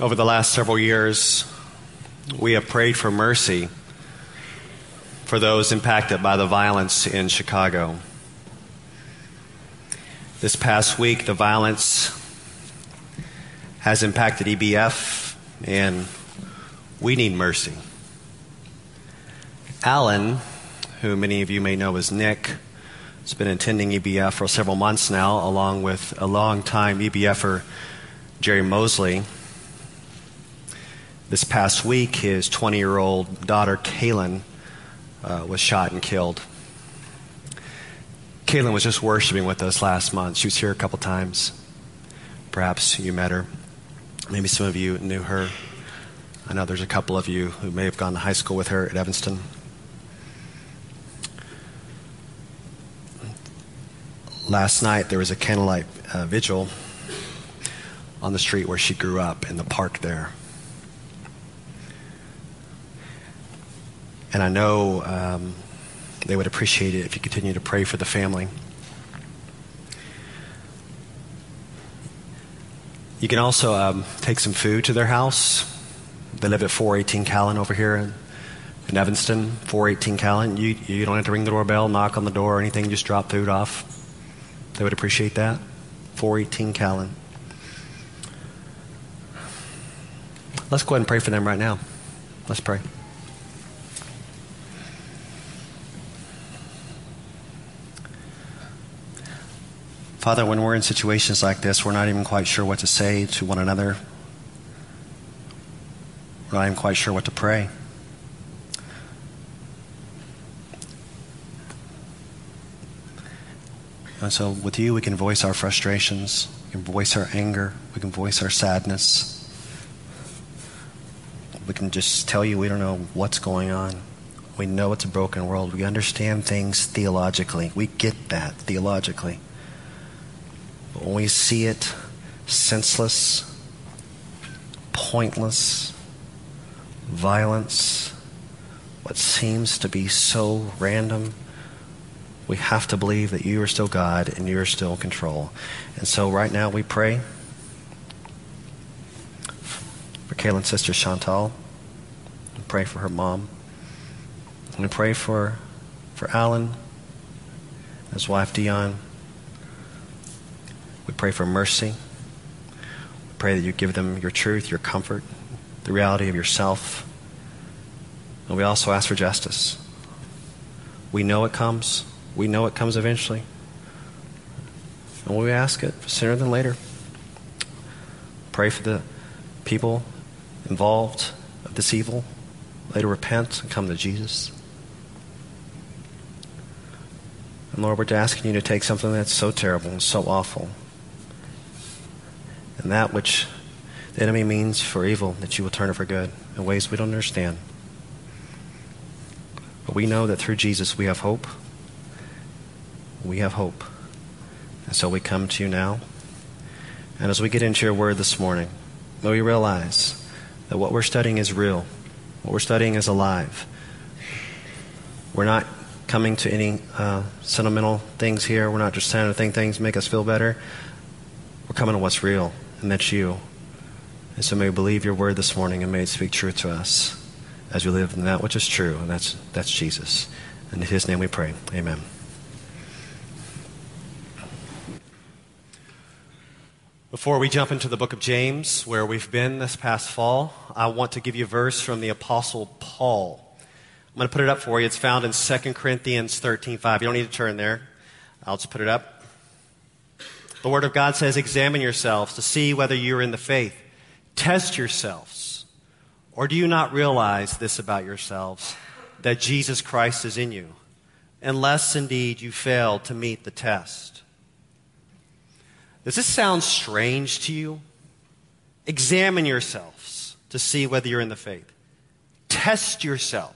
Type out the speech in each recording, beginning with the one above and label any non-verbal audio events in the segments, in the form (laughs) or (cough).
Over the last several years, we have prayed for mercy for those impacted by the violence in Chicago. This past week, the violence has impacted EBF, and we need mercy. Alan, who many of you may know as Nick, has been attending EBF for several months now, along with a longtime EBFer, Jerry Mosley. This past week, his 20 year old daughter, Kaylin, uh, was shot and killed. Kaylin was just worshiping with us last month. She was here a couple times. Perhaps you met her. Maybe some of you knew her. I know there's a couple of you who may have gone to high school with her at Evanston. Last night, there was a candlelight uh, vigil on the street where she grew up in the park there. And I know um, they would appreciate it if you continue to pray for the family. You can also um, take some food to their house. They live at 418 Callan over here in, in Evanston, 418 Callan. You, you don't have to ring the doorbell, knock on the door, or anything. Just drop food off. They would appreciate that. 418 Callan. Let's go ahead and pray for them right now. Let's pray. Father, when we're in situations like this, we're not even quite sure what to say to one another. We're not even quite sure what to pray. And so, with you, we can voice our frustrations, we can voice our anger, we can voice our sadness. We can just tell you we don't know what's going on. We know it's a broken world. We understand things theologically. We get that theologically. When we see it senseless, pointless, violence, what seems to be so random, we have to believe that you are still God and you are still in control. And so right now we pray for Kaylin's sister Chantal. We pray for her mom. And we pray for, for Alan, and his wife Dion. We pray for mercy. We pray that you give them your truth, your comfort, the reality of yourself. And we also ask for justice. We know it comes. We know it comes eventually. And we ask it sooner than later. Pray for the people involved of this evil. Let Later repent and come to Jesus. And Lord, we're asking you to take something that's so terrible and so awful and that which the enemy means for evil, that you will turn it for good in ways we don't understand. But we know that through Jesus we have hope. We have hope. And so we come to you now. And as we get into your word this morning, may we realize that what we're studying is real. What we're studying is alive. We're not coming to any uh, sentimental things here. We're not just trying to think things make us feel better. We're coming to what's real and that's you. And so may we believe your word this morning and may it speak truth to us as we live in that which is true, and that's, that's Jesus. And in his name we pray. Amen. Before we jump into the book of James, where we've been this past fall, I want to give you a verse from the Apostle Paul. I'm going to put it up for you. It's found in 2 Corinthians 13.5. You don't need to turn there. I'll just put it up. The Word of God says, Examine yourselves to see whether you're in the faith. Test yourselves. Or do you not realize this about yourselves, that Jesus Christ is in you, unless indeed you fail to meet the test? Does this sound strange to you? Examine yourselves to see whether you're in the faith. Test yourselves.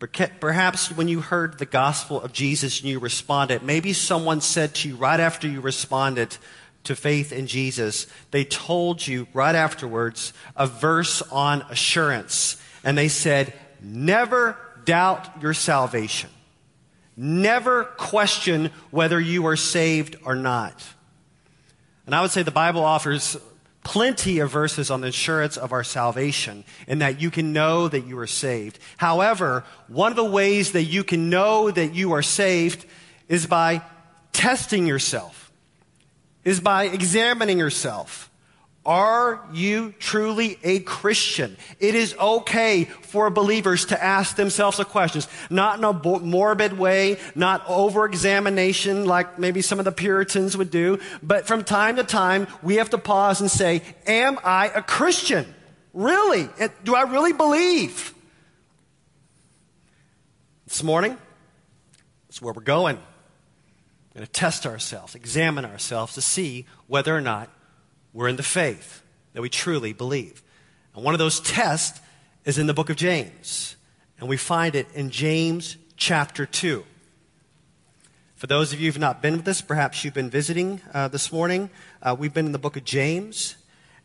Perhaps when you heard the gospel of Jesus and you responded, maybe someone said to you right after you responded to faith in Jesus, they told you right afterwards a verse on assurance. And they said, never doubt your salvation. Never question whether you are saved or not. And I would say the Bible offers plenty of verses on the assurance of our salvation and that you can know that you are saved. However, one of the ways that you can know that you are saved is by testing yourself, is by examining yourself. Are you truly a Christian? It is okay for believers to ask themselves the questions, not in a morbid way, not over examination like maybe some of the Puritans would do, but from time to time, we have to pause and say, Am I a Christian? Really? Do I really believe? This morning, that's where we're going. We're going to test ourselves, examine ourselves to see whether or not we're in the faith, that we truly believe. And one of those tests is in the book of James. And we find it in James chapter 2. For those of you who have not been with us, perhaps you've been visiting uh, this morning. Uh, we've been in the book of James.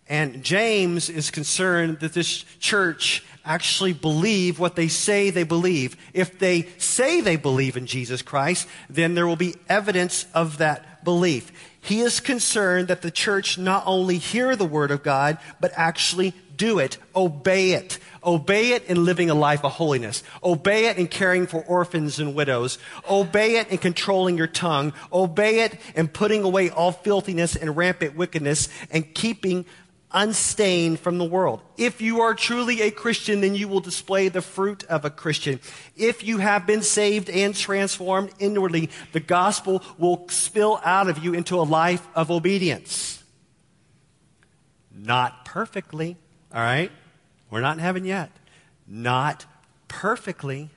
And James is concerned that this church actually believe what they say they believe. If they say they believe in Jesus Christ, then there will be evidence of that belief. He is concerned that the church not only hear the word of God, but actually do it, obey it. Obey it in living a life of holiness. Obey it in caring for orphans and widows. Obey it in controlling your tongue. Obey it in putting away all filthiness and rampant wickedness and keeping unstained from the world. If you are truly a Christian, then you will display the fruit of a Christian. If you have been saved and transformed inwardly, the gospel will spill out of you into a life of obedience. Not perfectly, all right? We're not in heaven yet. Not perfectly,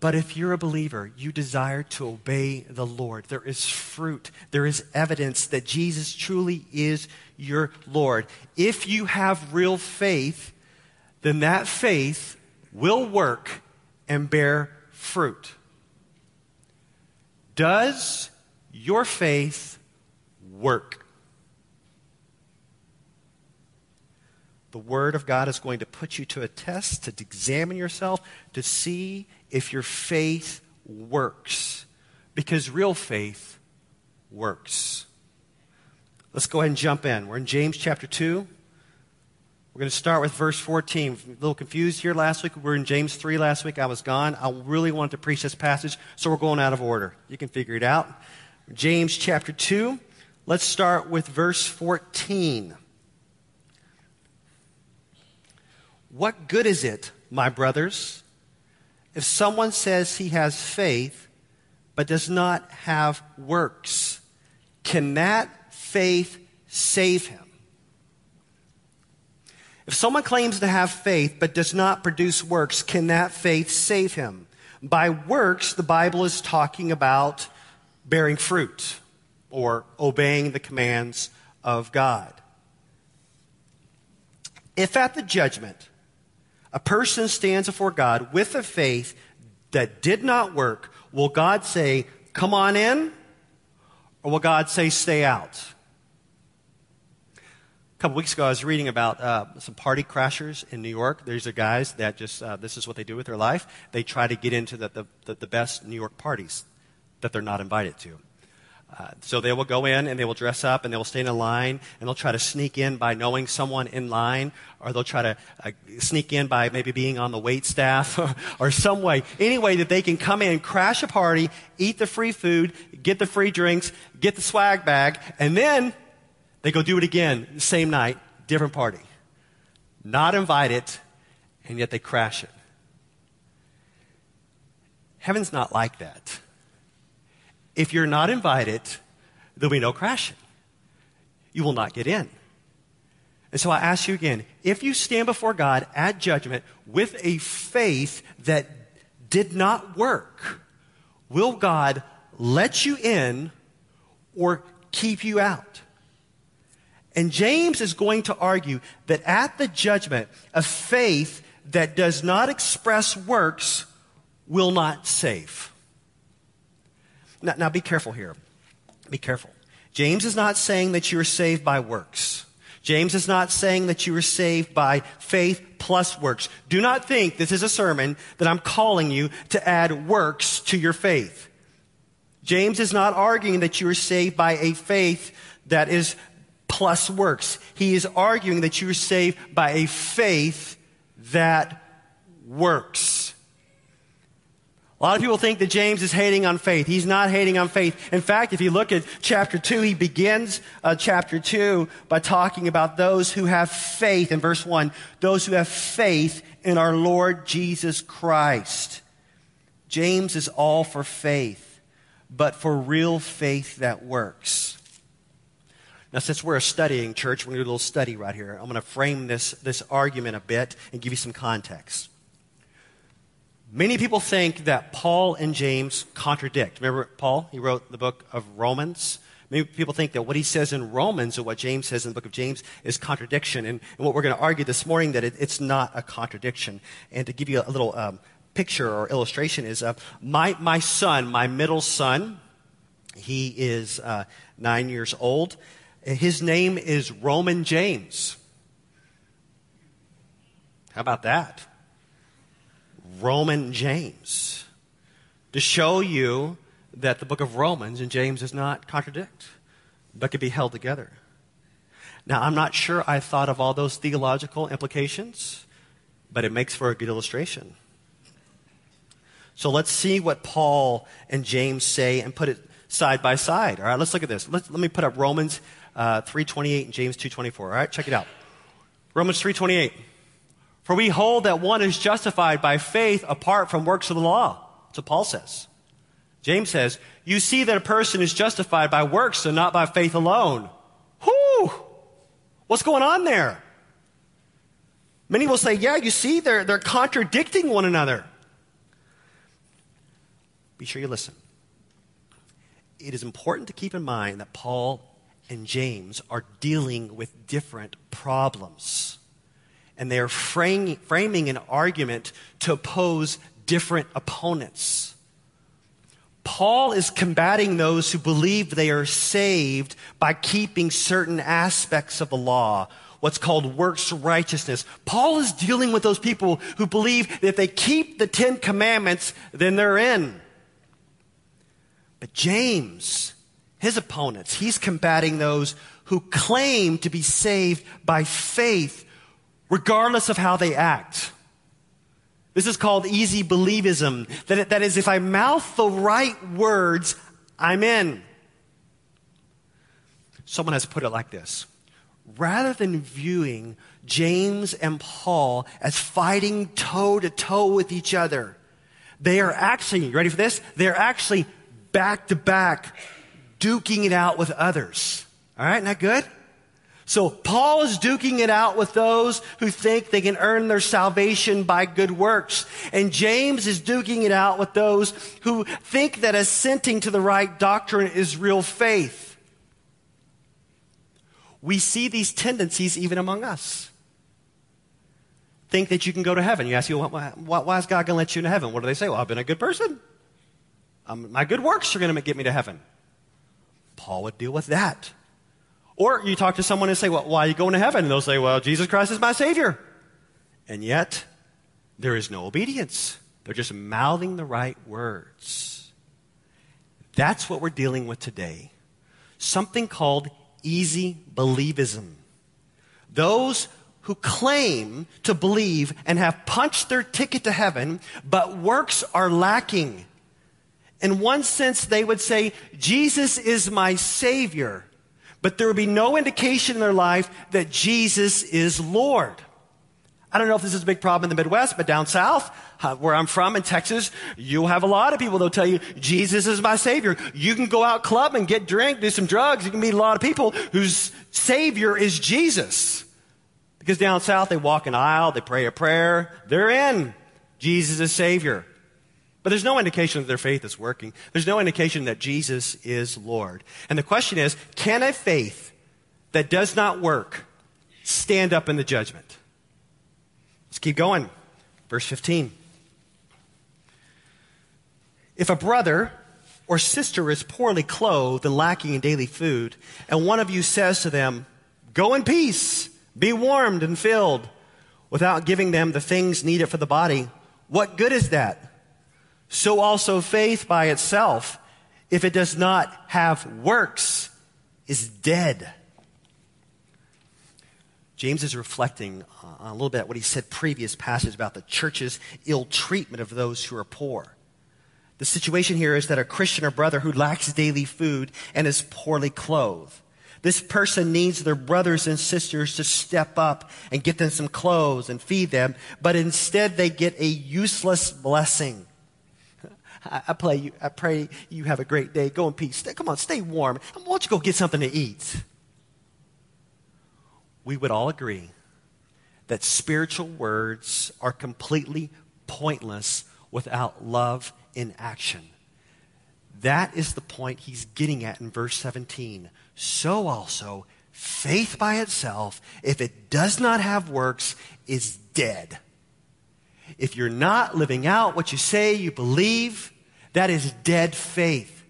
but if you're a believer, you desire to obey the Lord. There is fruit. There is evidence that Jesus truly is your Lord. If you have real faith, then that faith will work and bear fruit. Does your faith work? The Word of God is going to put you to a test to examine yourself to see if your faith works. Because real faith works. Let's go ahead and jump in. We're in James chapter 2. We're going to start with verse 14. A little confused here last week. We were in James 3 last week. I was gone. I really wanted to preach this passage, so we're going out of order. You can figure it out. James chapter 2. Let's start with verse 14. What good is it, my brothers, if someone says he has faith but does not have works, can that faith save him? If someone claims to have faith but does not produce works, can that faith save him? By works, the Bible is talking about bearing fruit or obeying the commands of God. If at the judgment a person stands before God with a faith that did not work, will God say, Come on in? Or will God say, Stay out? Couple weeks ago, I was reading about uh, some party crashers in New York. These are guys that just, uh, this is what they do with their life. They try to get into the, the, the best New York parties that they're not invited to. Uh, so they will go in and they will dress up and they will stay in a line and they'll try to sneak in by knowing someone in line or they'll try to uh, sneak in by maybe being on the wait staff (laughs) or some way, any way that they can come in, crash a party, eat the free food, get the free drinks, get the swag bag, and then they go do it again same night, different party. Not invited, and yet they crash it. Heaven's not like that. If you're not invited, there'll be no crashing. You will not get in. And so I ask you again if you stand before God at judgment with a faith that did not work, will God let you in or keep you out? And James is going to argue that at the judgment, a faith that does not express works will not save. Now, now be careful here. Be careful. James is not saying that you're saved by works. James is not saying that you are saved by faith plus works. Do not think this is a sermon that I'm calling you to add works to your faith. James is not arguing that you are saved by a faith that is plus works. He is arguing that you're saved by a faith that works. A lot of people think that James is hating on faith. He's not hating on faith. In fact, if you look at chapter 2, he begins uh, chapter 2 by talking about those who have faith in verse 1. Those who have faith in our Lord Jesus Christ. James is all for faith, but for real faith that works. Now, since we're a studying church, we're going to do a little study right here. I'm going to frame this, this argument a bit and give you some context. Many people think that Paul and James contradict. Remember Paul? He wrote the book of Romans. Many people think that what he says in Romans and what James says in the book of James is contradiction. And, and what we're going to argue this morning that it, it's not a contradiction. And to give you a little um, picture or illustration is uh, my, my son, my middle son, he is uh, nine years old. His name is Roman James. How about that? Roman James. To show you that the book of Romans and James does not contradict, but can be held together. Now, I'm not sure I thought of all those theological implications, but it makes for a good illustration. So let's see what Paul and James say and put it side by side. All right, let's look at this. Let's, let me put up Romans uh, 3.28 and James 2.24. All right, check it out. Romans 3.28. For we hold that one is justified by faith apart from works of the law. That's what Paul says. James says, You see that a person is justified by works and not by faith alone. Whew! What's going on there? Many will say, Yeah, you see, they're, they're contradicting one another. Be sure you listen. It is important to keep in mind that Paul and James are dealing with different problems and they are framing, framing an argument to oppose different opponents. Paul is combating those who believe they are saved by keeping certain aspects of the law, what's called works righteousness. Paul is dealing with those people who believe that if they keep the Ten Commandments, then they're in. But James, his opponents, he's combating those who claim to be saved by faith regardless of how they act. This is called easy believism. That, that is, if I mouth the right words, I'm in. Someone has put it like this rather than viewing James and Paul as fighting toe to toe with each other, they are actually, ready for this? They're actually back to back, duking it out with others. All right, not good? So Paul is duking it out with those who think they can earn their salvation by good works. And James is duking it out with those who think that assenting to the right doctrine is real faith. We see these tendencies even among us. Think that you can go to heaven. You ask you, why, why is God going to let you into heaven? What do they say? Well, I've been a good person. Um, my good works are going to get me to heaven. Paul would deal with that. Or you talk to someone and say, well, why are you going to heaven? And they'll say, well, Jesus Christ is my Savior. And yet, there is no obedience. They're just mouthing the right words. That's what we're dealing with today. Something called easy believism. Those who claim to believe and have punched their ticket to heaven, but works are lacking. In one sense, they would say, Jesus is my Savior but there would be no indication in their life that Jesus is Lord. I don't know if this is a big problem in the Midwest, but down south, uh, where I'm from in Texas, you'll have a lot of people that'll tell you, Jesus is my Savior. You can go out club and get drink, do some drugs. You can meet a lot of people whose Savior is Jesus. Because down south, they walk an aisle, they pray a prayer, they're in. Jesus is Savior. But there's no indication that their faith is working. There's no indication that Jesus is Lord. And the question is can a faith that does not work stand up in the judgment? Let's keep going. Verse 15. If a brother or sister is poorly clothed and lacking in daily food, and one of you says to them, Go in peace, be warmed and filled, without giving them the things needed for the body, what good is that? So also faith by itself, if it does not have works, is dead. James is reflecting on a little bit what he said previous passage about the church's ill treatment of those who are poor. The situation here is that a Christian or brother who lacks daily food and is poorly clothed. This person needs their brothers and sisters to step up and get them some clothes and feed them, but instead they get a useless blessing. I, I, pray you, I pray you have a great day. Go in peace. Come on, stay warm. Why don't you go get something to eat? we would all agree that spiritual words are completely pointless without love in action. That is the point he's getting at in verse 17. So also, faith by itself, if it does not have works, is dead. If you're not living out what you say you believe, that is dead faith.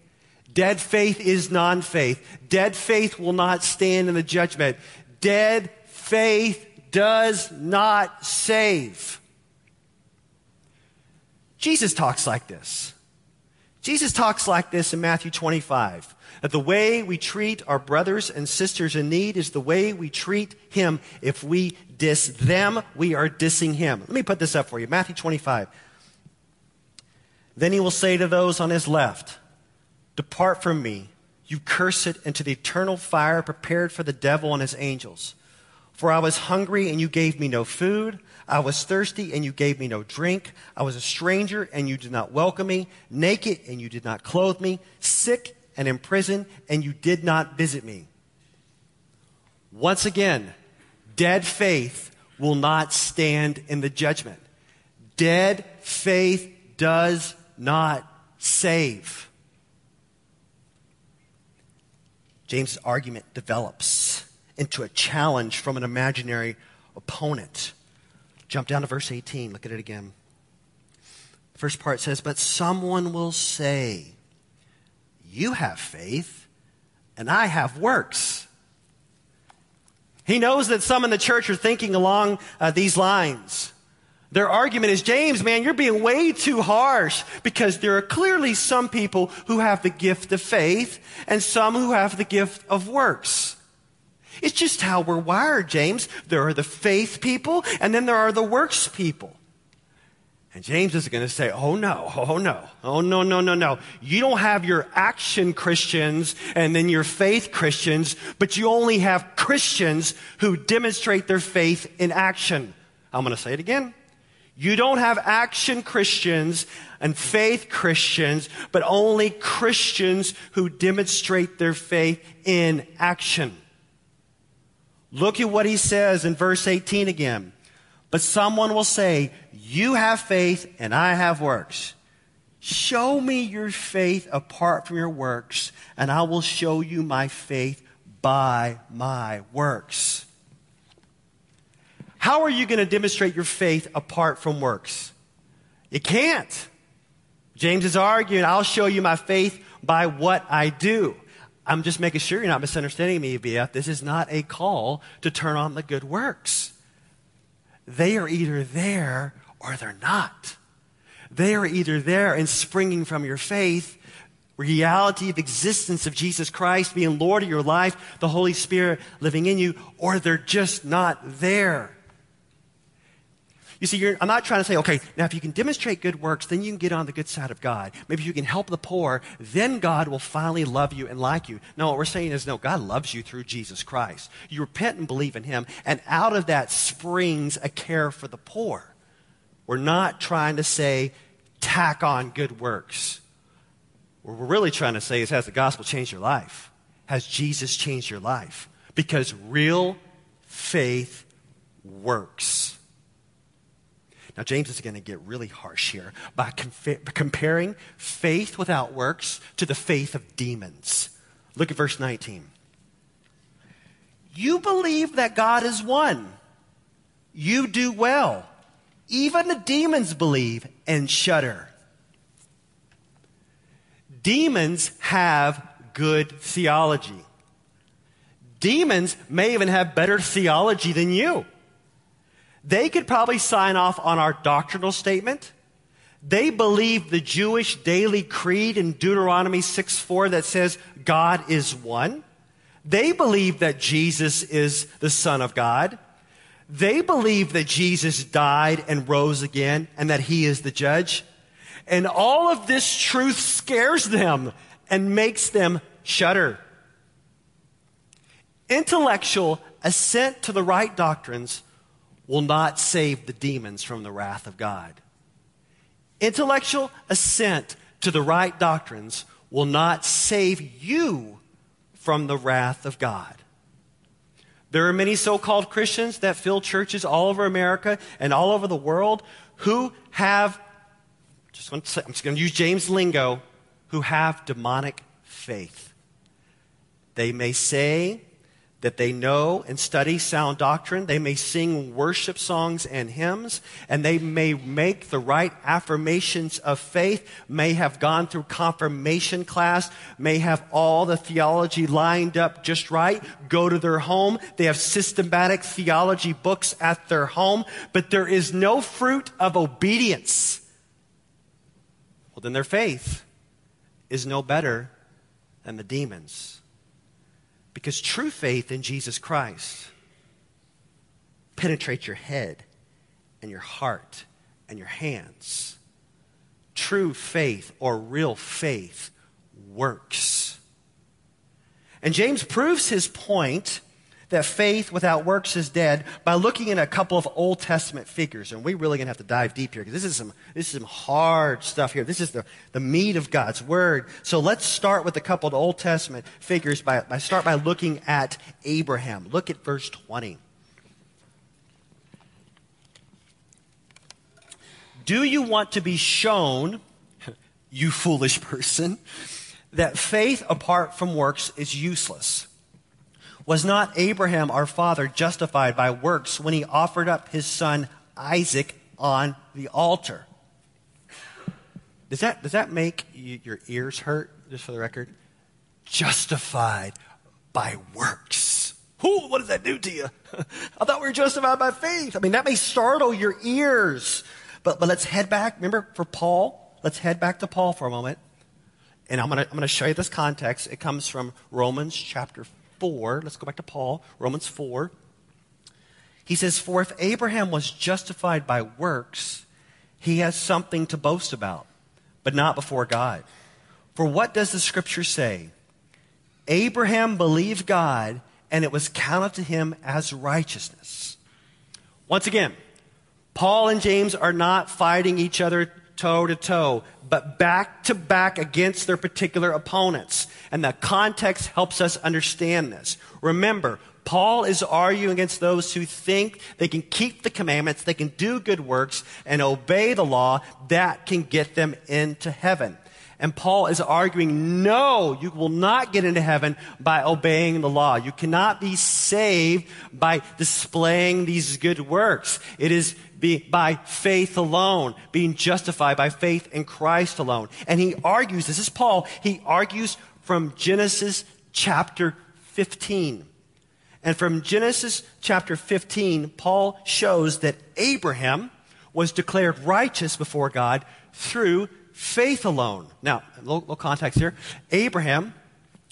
Dead faith is non faith. Dead faith will not stand in the judgment. Dead faith does not save. Jesus talks like this. Jesus talks like this in Matthew 25 that the way we treat our brothers and sisters in need is the way we treat him. If we diss them, we are dissing him. Let me put this up for you Matthew 25. Then he will say to those on his left, Depart from me, you cursed, into the eternal fire prepared for the devil and his angels. For I was hungry and you gave me no food. I was thirsty and you gave me no drink. I was a stranger and you did not welcome me. Naked and you did not clothe me. Sick and in prison and you did not visit me. Once again, dead faith will not stand in the judgment. Dead faith does not save. James' argument develops into a challenge from an imaginary opponent. Jump down to verse 18. Look at it again. First part says, But someone will say, You have faith, and I have works. He knows that some in the church are thinking along uh, these lines. Their argument is, James, man, you're being way too harsh because there are clearly some people who have the gift of faith and some who have the gift of works. It's just how we're wired, James. There are the faith people, and then there are the works people. And James is going to say, oh no, oh no, oh no, no, no, no. You don't have your action Christians and then your faith Christians, but you only have Christians who demonstrate their faith in action. I'm going to say it again. You don't have action Christians and faith Christians, but only Christians who demonstrate their faith in action. Look at what he says in verse 18 again. But someone will say, You have faith and I have works. Show me your faith apart from your works, and I will show you my faith by my works. How are you going to demonstrate your faith apart from works? You can't. James is arguing, I'll show you my faith by what I do. I'm just making sure you're not misunderstanding me, BF. This is not a call to turn on the good works. They are either there or they're not. They are either there and springing from your faith, reality of existence of Jesus Christ being Lord of your life, the Holy Spirit living in you, or they're just not there. You see, I'm not trying to say, okay, now if you can demonstrate good works, then you can get on the good side of God. Maybe you can help the poor, then God will finally love you and like you. No, what we're saying is, no, God loves you through Jesus Christ. You repent and believe in Him, and out of that springs a care for the poor. We're not trying to say, tack on good works. What we're really trying to say is, has the gospel changed your life? Has Jesus changed your life? Because real faith works. Now, James is going to get really harsh here by comparing faith without works to the faith of demons. Look at verse 19. You believe that God is one. You do well. Even the demons believe and shudder. Demons have good theology. Demons may even have better theology than you. They could probably sign off on our doctrinal statement. They believe the Jewish daily creed in Deuteronomy 6 4 that says God is one. They believe that Jesus is the Son of God. They believe that Jesus died and rose again and that he is the judge. And all of this truth scares them and makes them shudder. Intellectual assent to the right doctrines will not save the demons from the wrath of God. Intellectual assent to the right doctrines will not save you from the wrath of God. There are many so called Christians that fill churches all over America and all over the world who have, just to say, I'm just going to use James lingo, who have demonic faith. They may say that they know and study sound doctrine. They may sing worship songs and hymns, and they may make the right affirmations of faith, may have gone through confirmation class, may have all the theology lined up just right, go to their home. They have systematic theology books at their home, but there is no fruit of obedience. Well, then their faith is no better than the demons. Because true faith in Jesus Christ penetrates your head and your heart and your hands. True faith or real faith works. And James proves his point that faith without works is dead by looking at a couple of Old Testament figures. And we're really going to have to dive deep here because this is some, this is some hard stuff here. This is the, the meat of God's Word. So let's start with a couple of Old Testament figures by, by start by looking at Abraham. Look at verse 20. Do you want to be shown, (laughs) you foolish person, that faith apart from works is useless? Was not Abraham, our father, justified by works when he offered up his son Isaac on the altar? Does that, does that make you, your ears hurt, just for the record? Justified by works. Ooh, what does that do to you? (laughs) I thought we were justified by faith. I mean, that may startle your ears. But, but let's head back. Remember, for Paul, let's head back to Paul for a moment. And I'm going to I'm going to show you this context. It comes from Romans chapter 4, let's go back to Paul, Romans 4. He says, For if Abraham was justified by works, he has something to boast about, but not before God. For what does the scripture say? Abraham believed God, and it was counted to him as righteousness. Once again, Paul and James are not fighting each other toe to toe, but back to back against their particular opponents. And the context helps us understand this. Remember, Paul is arguing against those who think they can keep the commandments, they can do good works, and obey the law that can get them into heaven. And Paul is arguing, no, you will not get into heaven by obeying the law. You cannot be saved by displaying these good works. It is be by faith alone, being justified by faith in Christ alone. And he argues, this is Paul, he argues from Genesis chapter 15. And from Genesis chapter 15, Paul shows that Abraham was declared righteous before God through faith alone. Now, little, context here. Abraham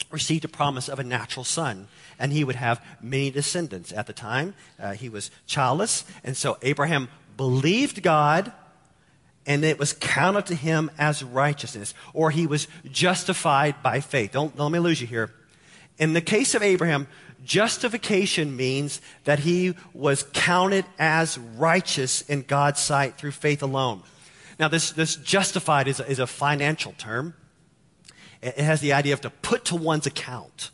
received a promise of a natural son and he would have many descendants. At the time, uh, he was childless, and so Abraham believed God, and it was counted to him as righteousness, or he was justified by faith. Don't, don't let me lose you here. In the case of Abraham, justification means that he was counted as righteous in God's sight through faith alone. Now, this, this justified is a, is a financial term. It has the idea of to put to one's account.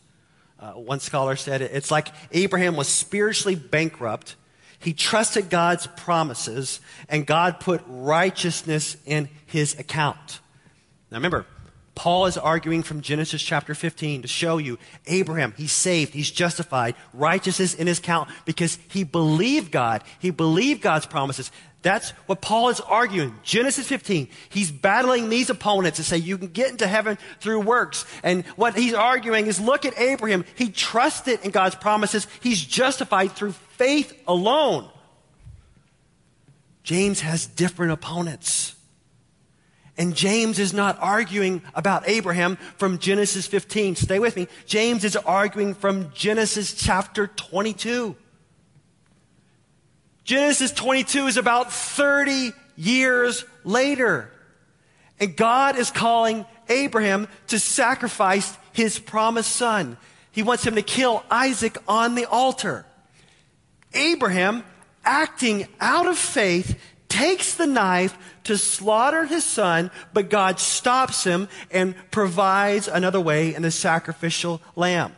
Uh, one scholar said it, it's like Abraham was spiritually bankrupt. He trusted God's promises, and God put righteousness in his account. Now remember, Paul is arguing from Genesis chapter 15 to show you Abraham, he's saved, he's justified, righteousness in his account because he believed God. He believed God's promises. That's what Paul is arguing. Genesis 15. He's battling these opponents to say you can get into heaven through works. And what he's arguing is look at Abraham. He trusted in God's promises. He's justified through faith alone. James has different opponents. And James is not arguing about Abraham from Genesis 15. Stay with me. James is arguing from Genesis chapter 22. Genesis 22 is about 30 years later. And God is calling Abraham to sacrifice his promised son. He wants him to kill Isaac on the altar. Abraham, acting out of faith, takes the knife to slaughter his son, but God stops him and provides another way in the sacrificial lamb.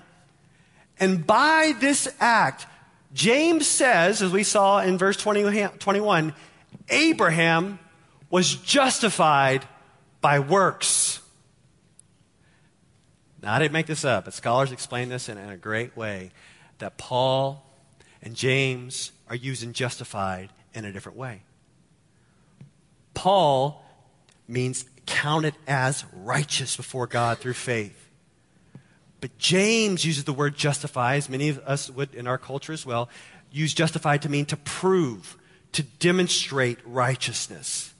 And by this act, James says, as we saw in verse 20, 21, Abraham was justified by works. Now, I didn't make this up, but scholars explain this in, in a great way that Paul and James are using justified in a different way. Paul means counted as righteous before God through faith. But James uses the word justify, as many of us would in our culture as well, use justified to mean to prove, to demonstrate righteousness.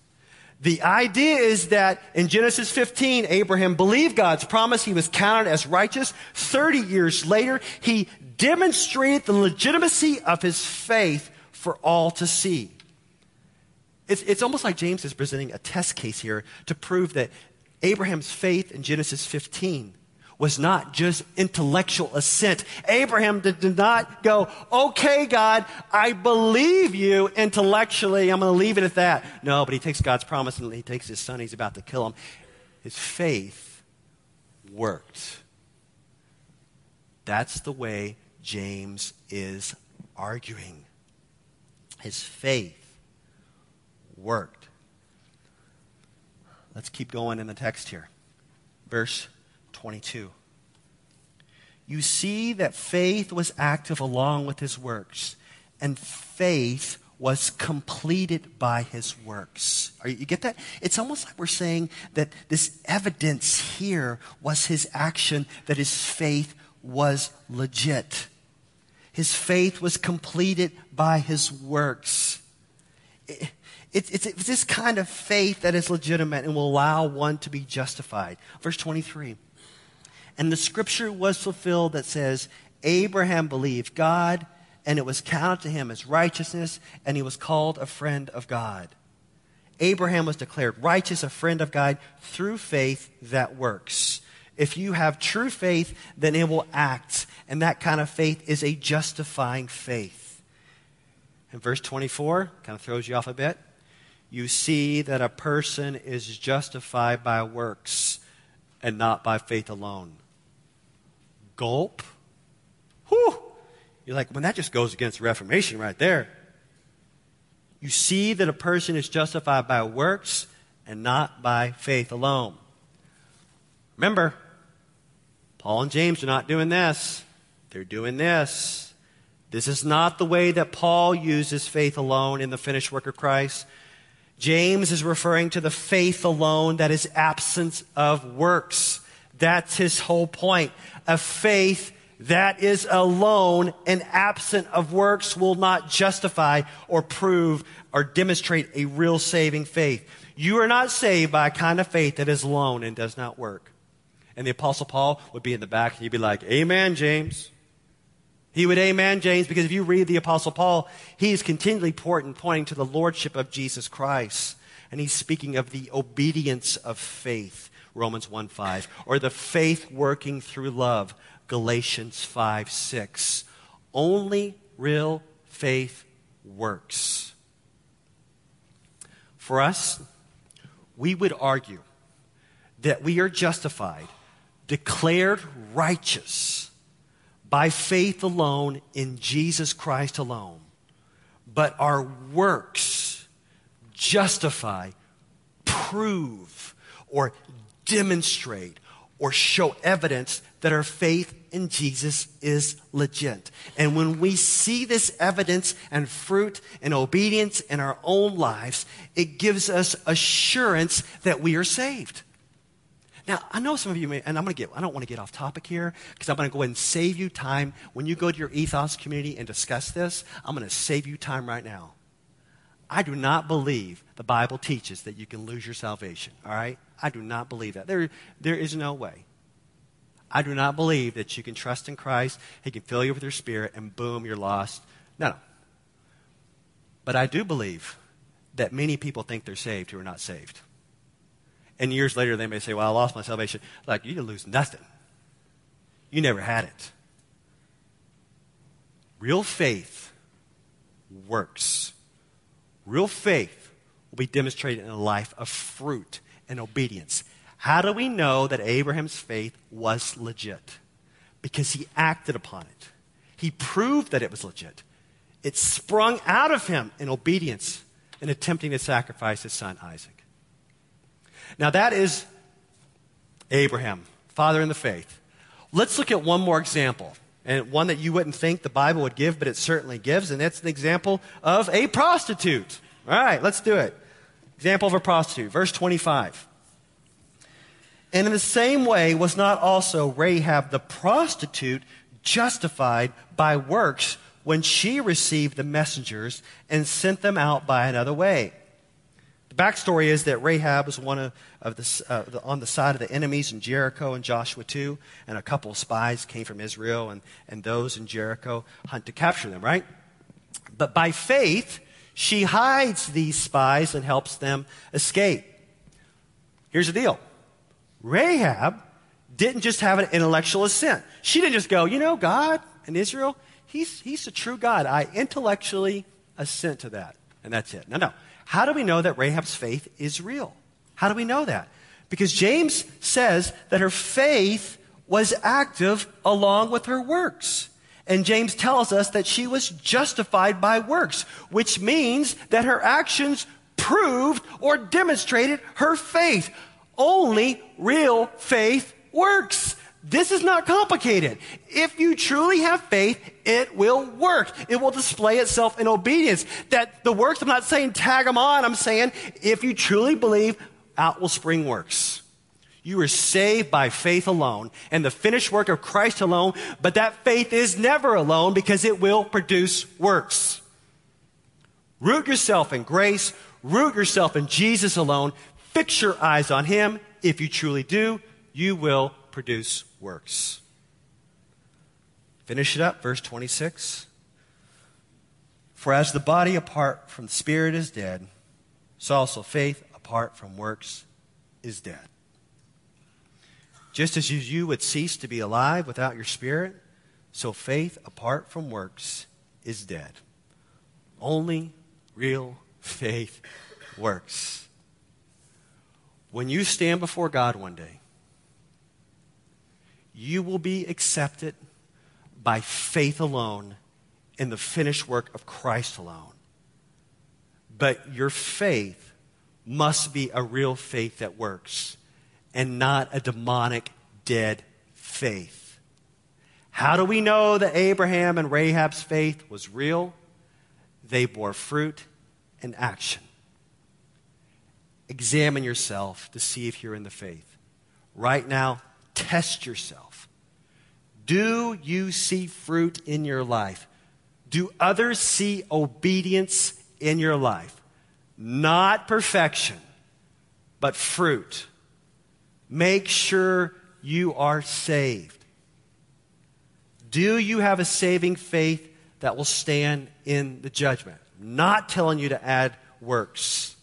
The idea is that in Genesis 15, Abraham believed God's promise. He was counted as righteous. 30 years later, he demonstrated the legitimacy of his faith for all to see. It's, it's almost like James is presenting a test case here to prove that Abraham's faith in Genesis 15 was not just intellectual assent. Abraham did, not go, okay, God, I believe you intellectually. I'm going to leave it at that. No, but he takes God's promise and he takes his son. He's about to kill him. His faith worked. That's the way James is arguing. His faith worked. Let's keep going in the text here. Verse 22. You see that faith was active along with his works, and faith was completed by his works. Are you, you get that? It's almost like we're saying that this evidence here was his action, that his faith was legit. His faith was completed by his works. It, it, it's, it's this kind of faith that is legitimate and will allow one to be justified. Verse 23. And the scripture was fulfilled that says, Abraham believed God, and it was counted to him as righteousness, and he was called a friend of God. Abraham was declared righteous, a friend of God, through faith that works. If you have true faith, then it will act. And that kind of faith is a justifying faith. And verse 24 kind of throws you off a bit. You see that a person is justified by works and not by faith alone. Gulp. Whew. You're like, well, that just goes against Reformation right there. You see that a person is justified by works and not by faith alone. Remember, Paul and James are not doing this. They're doing this. This is not the way that Paul uses faith alone in the finished work of Christ. James is referring to the faith alone that is absence of works. That's his whole point. A faith that is alone and absent of works will not justify or prove or demonstrate a real saving faith. You are not saved by a kind of faith that is alone and does not work. And the Apostle Paul would be in the back and he'd be like, Amen, James. He would amen James because if you read the Apostle Paul, he is continually pointing to the Lordship of Jesus Christ. And he's speaking of the obedience of faith. Romans 1 5, or the faith working through love, Galatians 5 6. Only real faith works. For us, we would argue that we are justified, declared righteous by faith alone in Jesus Christ alone, but our works justify, prove, or demonstrate or show evidence that our faith in Jesus is legit. And when we see this evidence and fruit and obedience in our own lives, it gives us assurance that we are saved. Now, I know some of you may, and I'm going to get, I don't want to get off topic here because I'm going to go ahead and save you time. When you go to your ethos community and discuss this, I'm going to save you time right now. I do not believe the Bible teaches that you can lose your salvation, all right? I do not believe that. There, there is no way. I do not believe that you can trust in Christ, He can fill you with your spirit, and boom, you're lost. No, no. But I do believe that many people think they're saved who are not saved. And years later, they may say, Well, I lost my salvation. Like, you didn't lose nothing. You never had it. Real faith works. Real faith will be demonstrated in a life of fruit and obedience. How do we know that Abraham's faith was legit? Because he acted upon it. He proved that it was legit. It sprung out of him in obedience in attempting to sacrifice his son Isaac. Now, that is Abraham, father in the faith. Let's look at one more example, and one that you wouldn't think the Bible would give, but it certainly gives, and that's an example of a prostitute. All right, let's do it. Example of a prostitute, verse 25. And in the same way, was not also Rahab the prostitute justified by works when she received the messengers and sent them out by another way? Backstory is that Rahab was one of, of the, uh, the, on the side of the enemies in Jericho and Joshua 2, and a couple of spies came from Israel, and, and those in Jericho hunt to capture them, right? But by faith, she hides these spies and helps them escape. Here's the deal Rahab didn't just have an intellectual assent. She didn't just go, you know, God and Israel, he's, he's a true God. I intellectually assent to that. And that's it. No, no. How do we know that Rahab's faith is real? How do we know that? Because James says that her faith was active along with her works. And James tells us that she was justified by works, which means that her actions proved or demonstrated her faith. Only real faith works. This is not complicated. If you truly have faith, it will work. It will display itself in obedience. That the works, I'm not saying tag them on. I'm saying if you truly believe, out will spring works. You are saved by faith alone and the finished work of Christ alone, but that faith is never alone because it will produce works. Root yourself in grace, root yourself in Jesus alone, fix your eyes on Him. If you truly do, you will produce works. Finish it up, verse 26. For as the body apart from the spirit is dead, so also faith apart from works is dead. Just as you would cease to be alive without your spirit, so faith apart from works is dead. Only real faith works. When you stand before God one day, you will be accepted by faith alone in the finished work of Christ alone. But your faith must be a real faith that works and not a demonic, dead faith. How do we know that Abraham and Rahab's faith was real? They bore fruit and action. Examine yourself to see if you're in the faith. Right now, test yourself. Do you see fruit in your life? Do others see obedience in your life? Not perfection, but fruit. Make sure you are saved. Do you have a saving faith that will stand in the judgment? I'm not telling you to add works.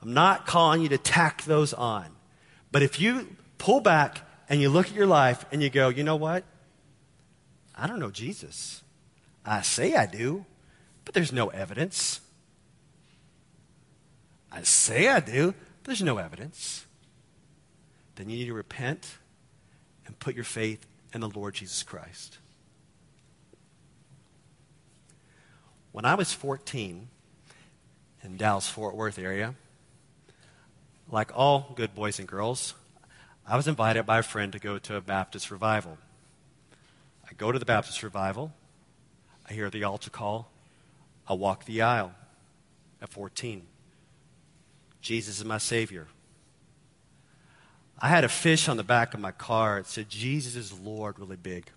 I'm not calling you to tack those on. But if you pull back and you look at your life and you go, you know what? I don't know Jesus. I say I do, but there's no evidence. I say I do, but there's no evidence. Then you need to repent and put your faith in the Lord Jesus Christ. When I was 14 in Dallas Fort Worth area, like all good boys and girls, I was invited by a friend to go to a Baptist revival. I go to the Baptist revival. I hear the altar call. I walk the aisle at 14. Jesus is my Savior. I had a fish on the back of my car. It said, Jesus is Lord, really big.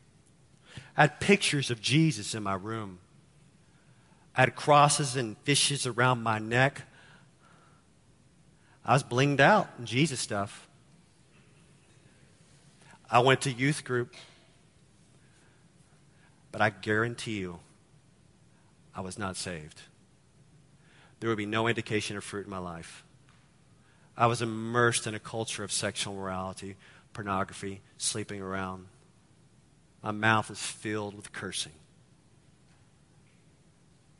I had pictures of Jesus in my room. I had crosses and fishes around my neck. I was blinged out in Jesus stuff. I went to youth group. But I guarantee you, I was not saved. there would be no indication of fruit in my life. I was immersed in a culture of sexual morality, pornography, sleeping around. My mouth was filled with cursing.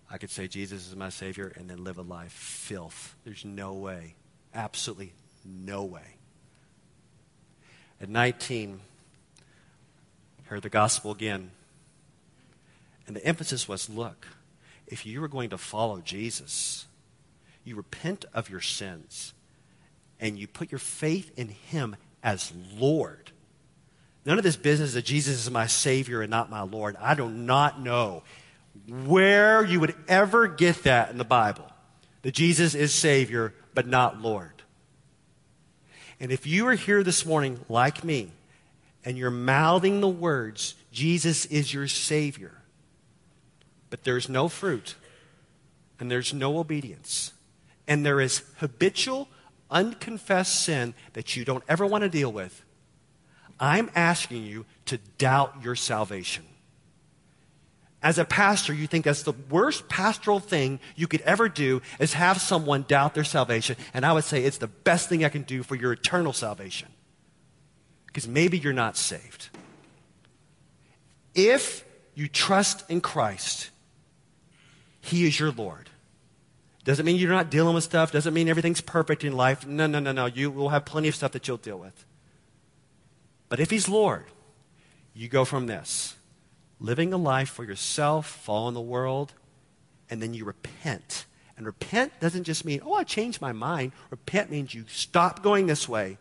I could say Jesus is my Savior and then live a life filth. There's no way. Absolutely no way. At 19, heard the gospel again. And the emphasis was look, if you are going to follow Jesus, you repent of your sins and you put your faith in Him as Lord. None of this business that Jesus is my Savior and not my Lord. I do not know where you would ever get that in the Bible that Jesus is Savior but not Lord. And if you are here this morning like me and you're mouthing the words, Jesus is your Savior, but there's no fruit and there's no obedience, and there is habitual, unconfessed sin that you don't ever want to deal with, I'm asking you to doubt your salvation. As a pastor, you think that's the worst pastoral thing you could ever do is have someone doubt their salvation. And I would say it's the best thing I can do for your eternal salvation. Because maybe you're not saved. If you trust in Christ, He is your Lord. Doesn't mean you're not dealing with stuff. Doesn't mean everything's perfect in life. No, no, no, no. You will have plenty of stuff that you'll deal with. But if He's Lord, you go from this living a life for yourself, following the world, and then you repent. And repent doesn't just mean, oh, I changed my mind. Repent means you stop going this way.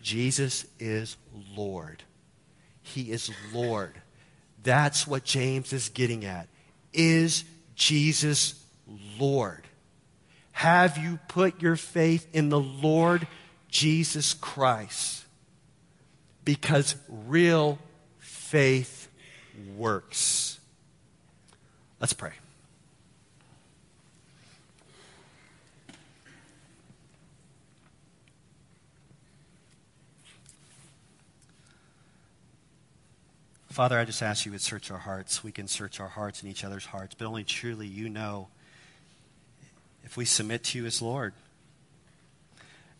Jesus is Lord. He is Lord. That's what James is getting at. Is Jesus Lord? Have you put your faith in the Lord Jesus Christ? Because real faith works. Let's pray. Father, I just ask you would search our hearts. We can search our hearts and each other's hearts, but only truly you know if we submit to you as Lord.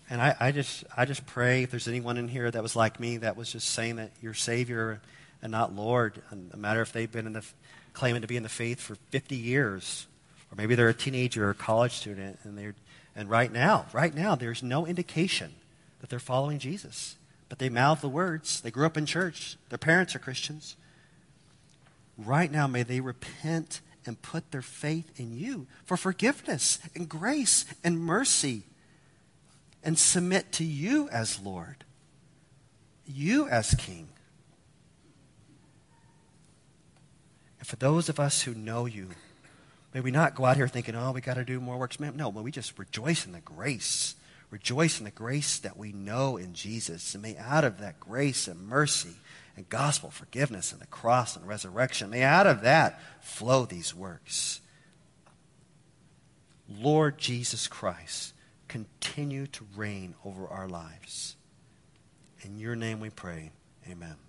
And I, I, just, I just pray if there's anyone in here that was like me, that was just saying that your Savior and not Lord, no matter if they've been in the, claiming to be in the faith for 50 years, or maybe they're a teenager or a college student, and they're, and right now, right now, there's no indication that they're following Jesus. But they mouth the words. They grew up in church. Their parents are Christians. Right now, may they repent and put their faith in you for forgiveness and grace and mercy and submit to you as Lord, you as King. For those of us who know you, may we not go out here thinking, oh, we got to do more works. No, but we just rejoice in the grace. Rejoice in the grace that we know in Jesus. And may out of that grace and mercy and gospel forgiveness and the cross and resurrection, may out of that flow these works. Lord Jesus Christ, continue to reign over our lives. In your name we pray. Amen.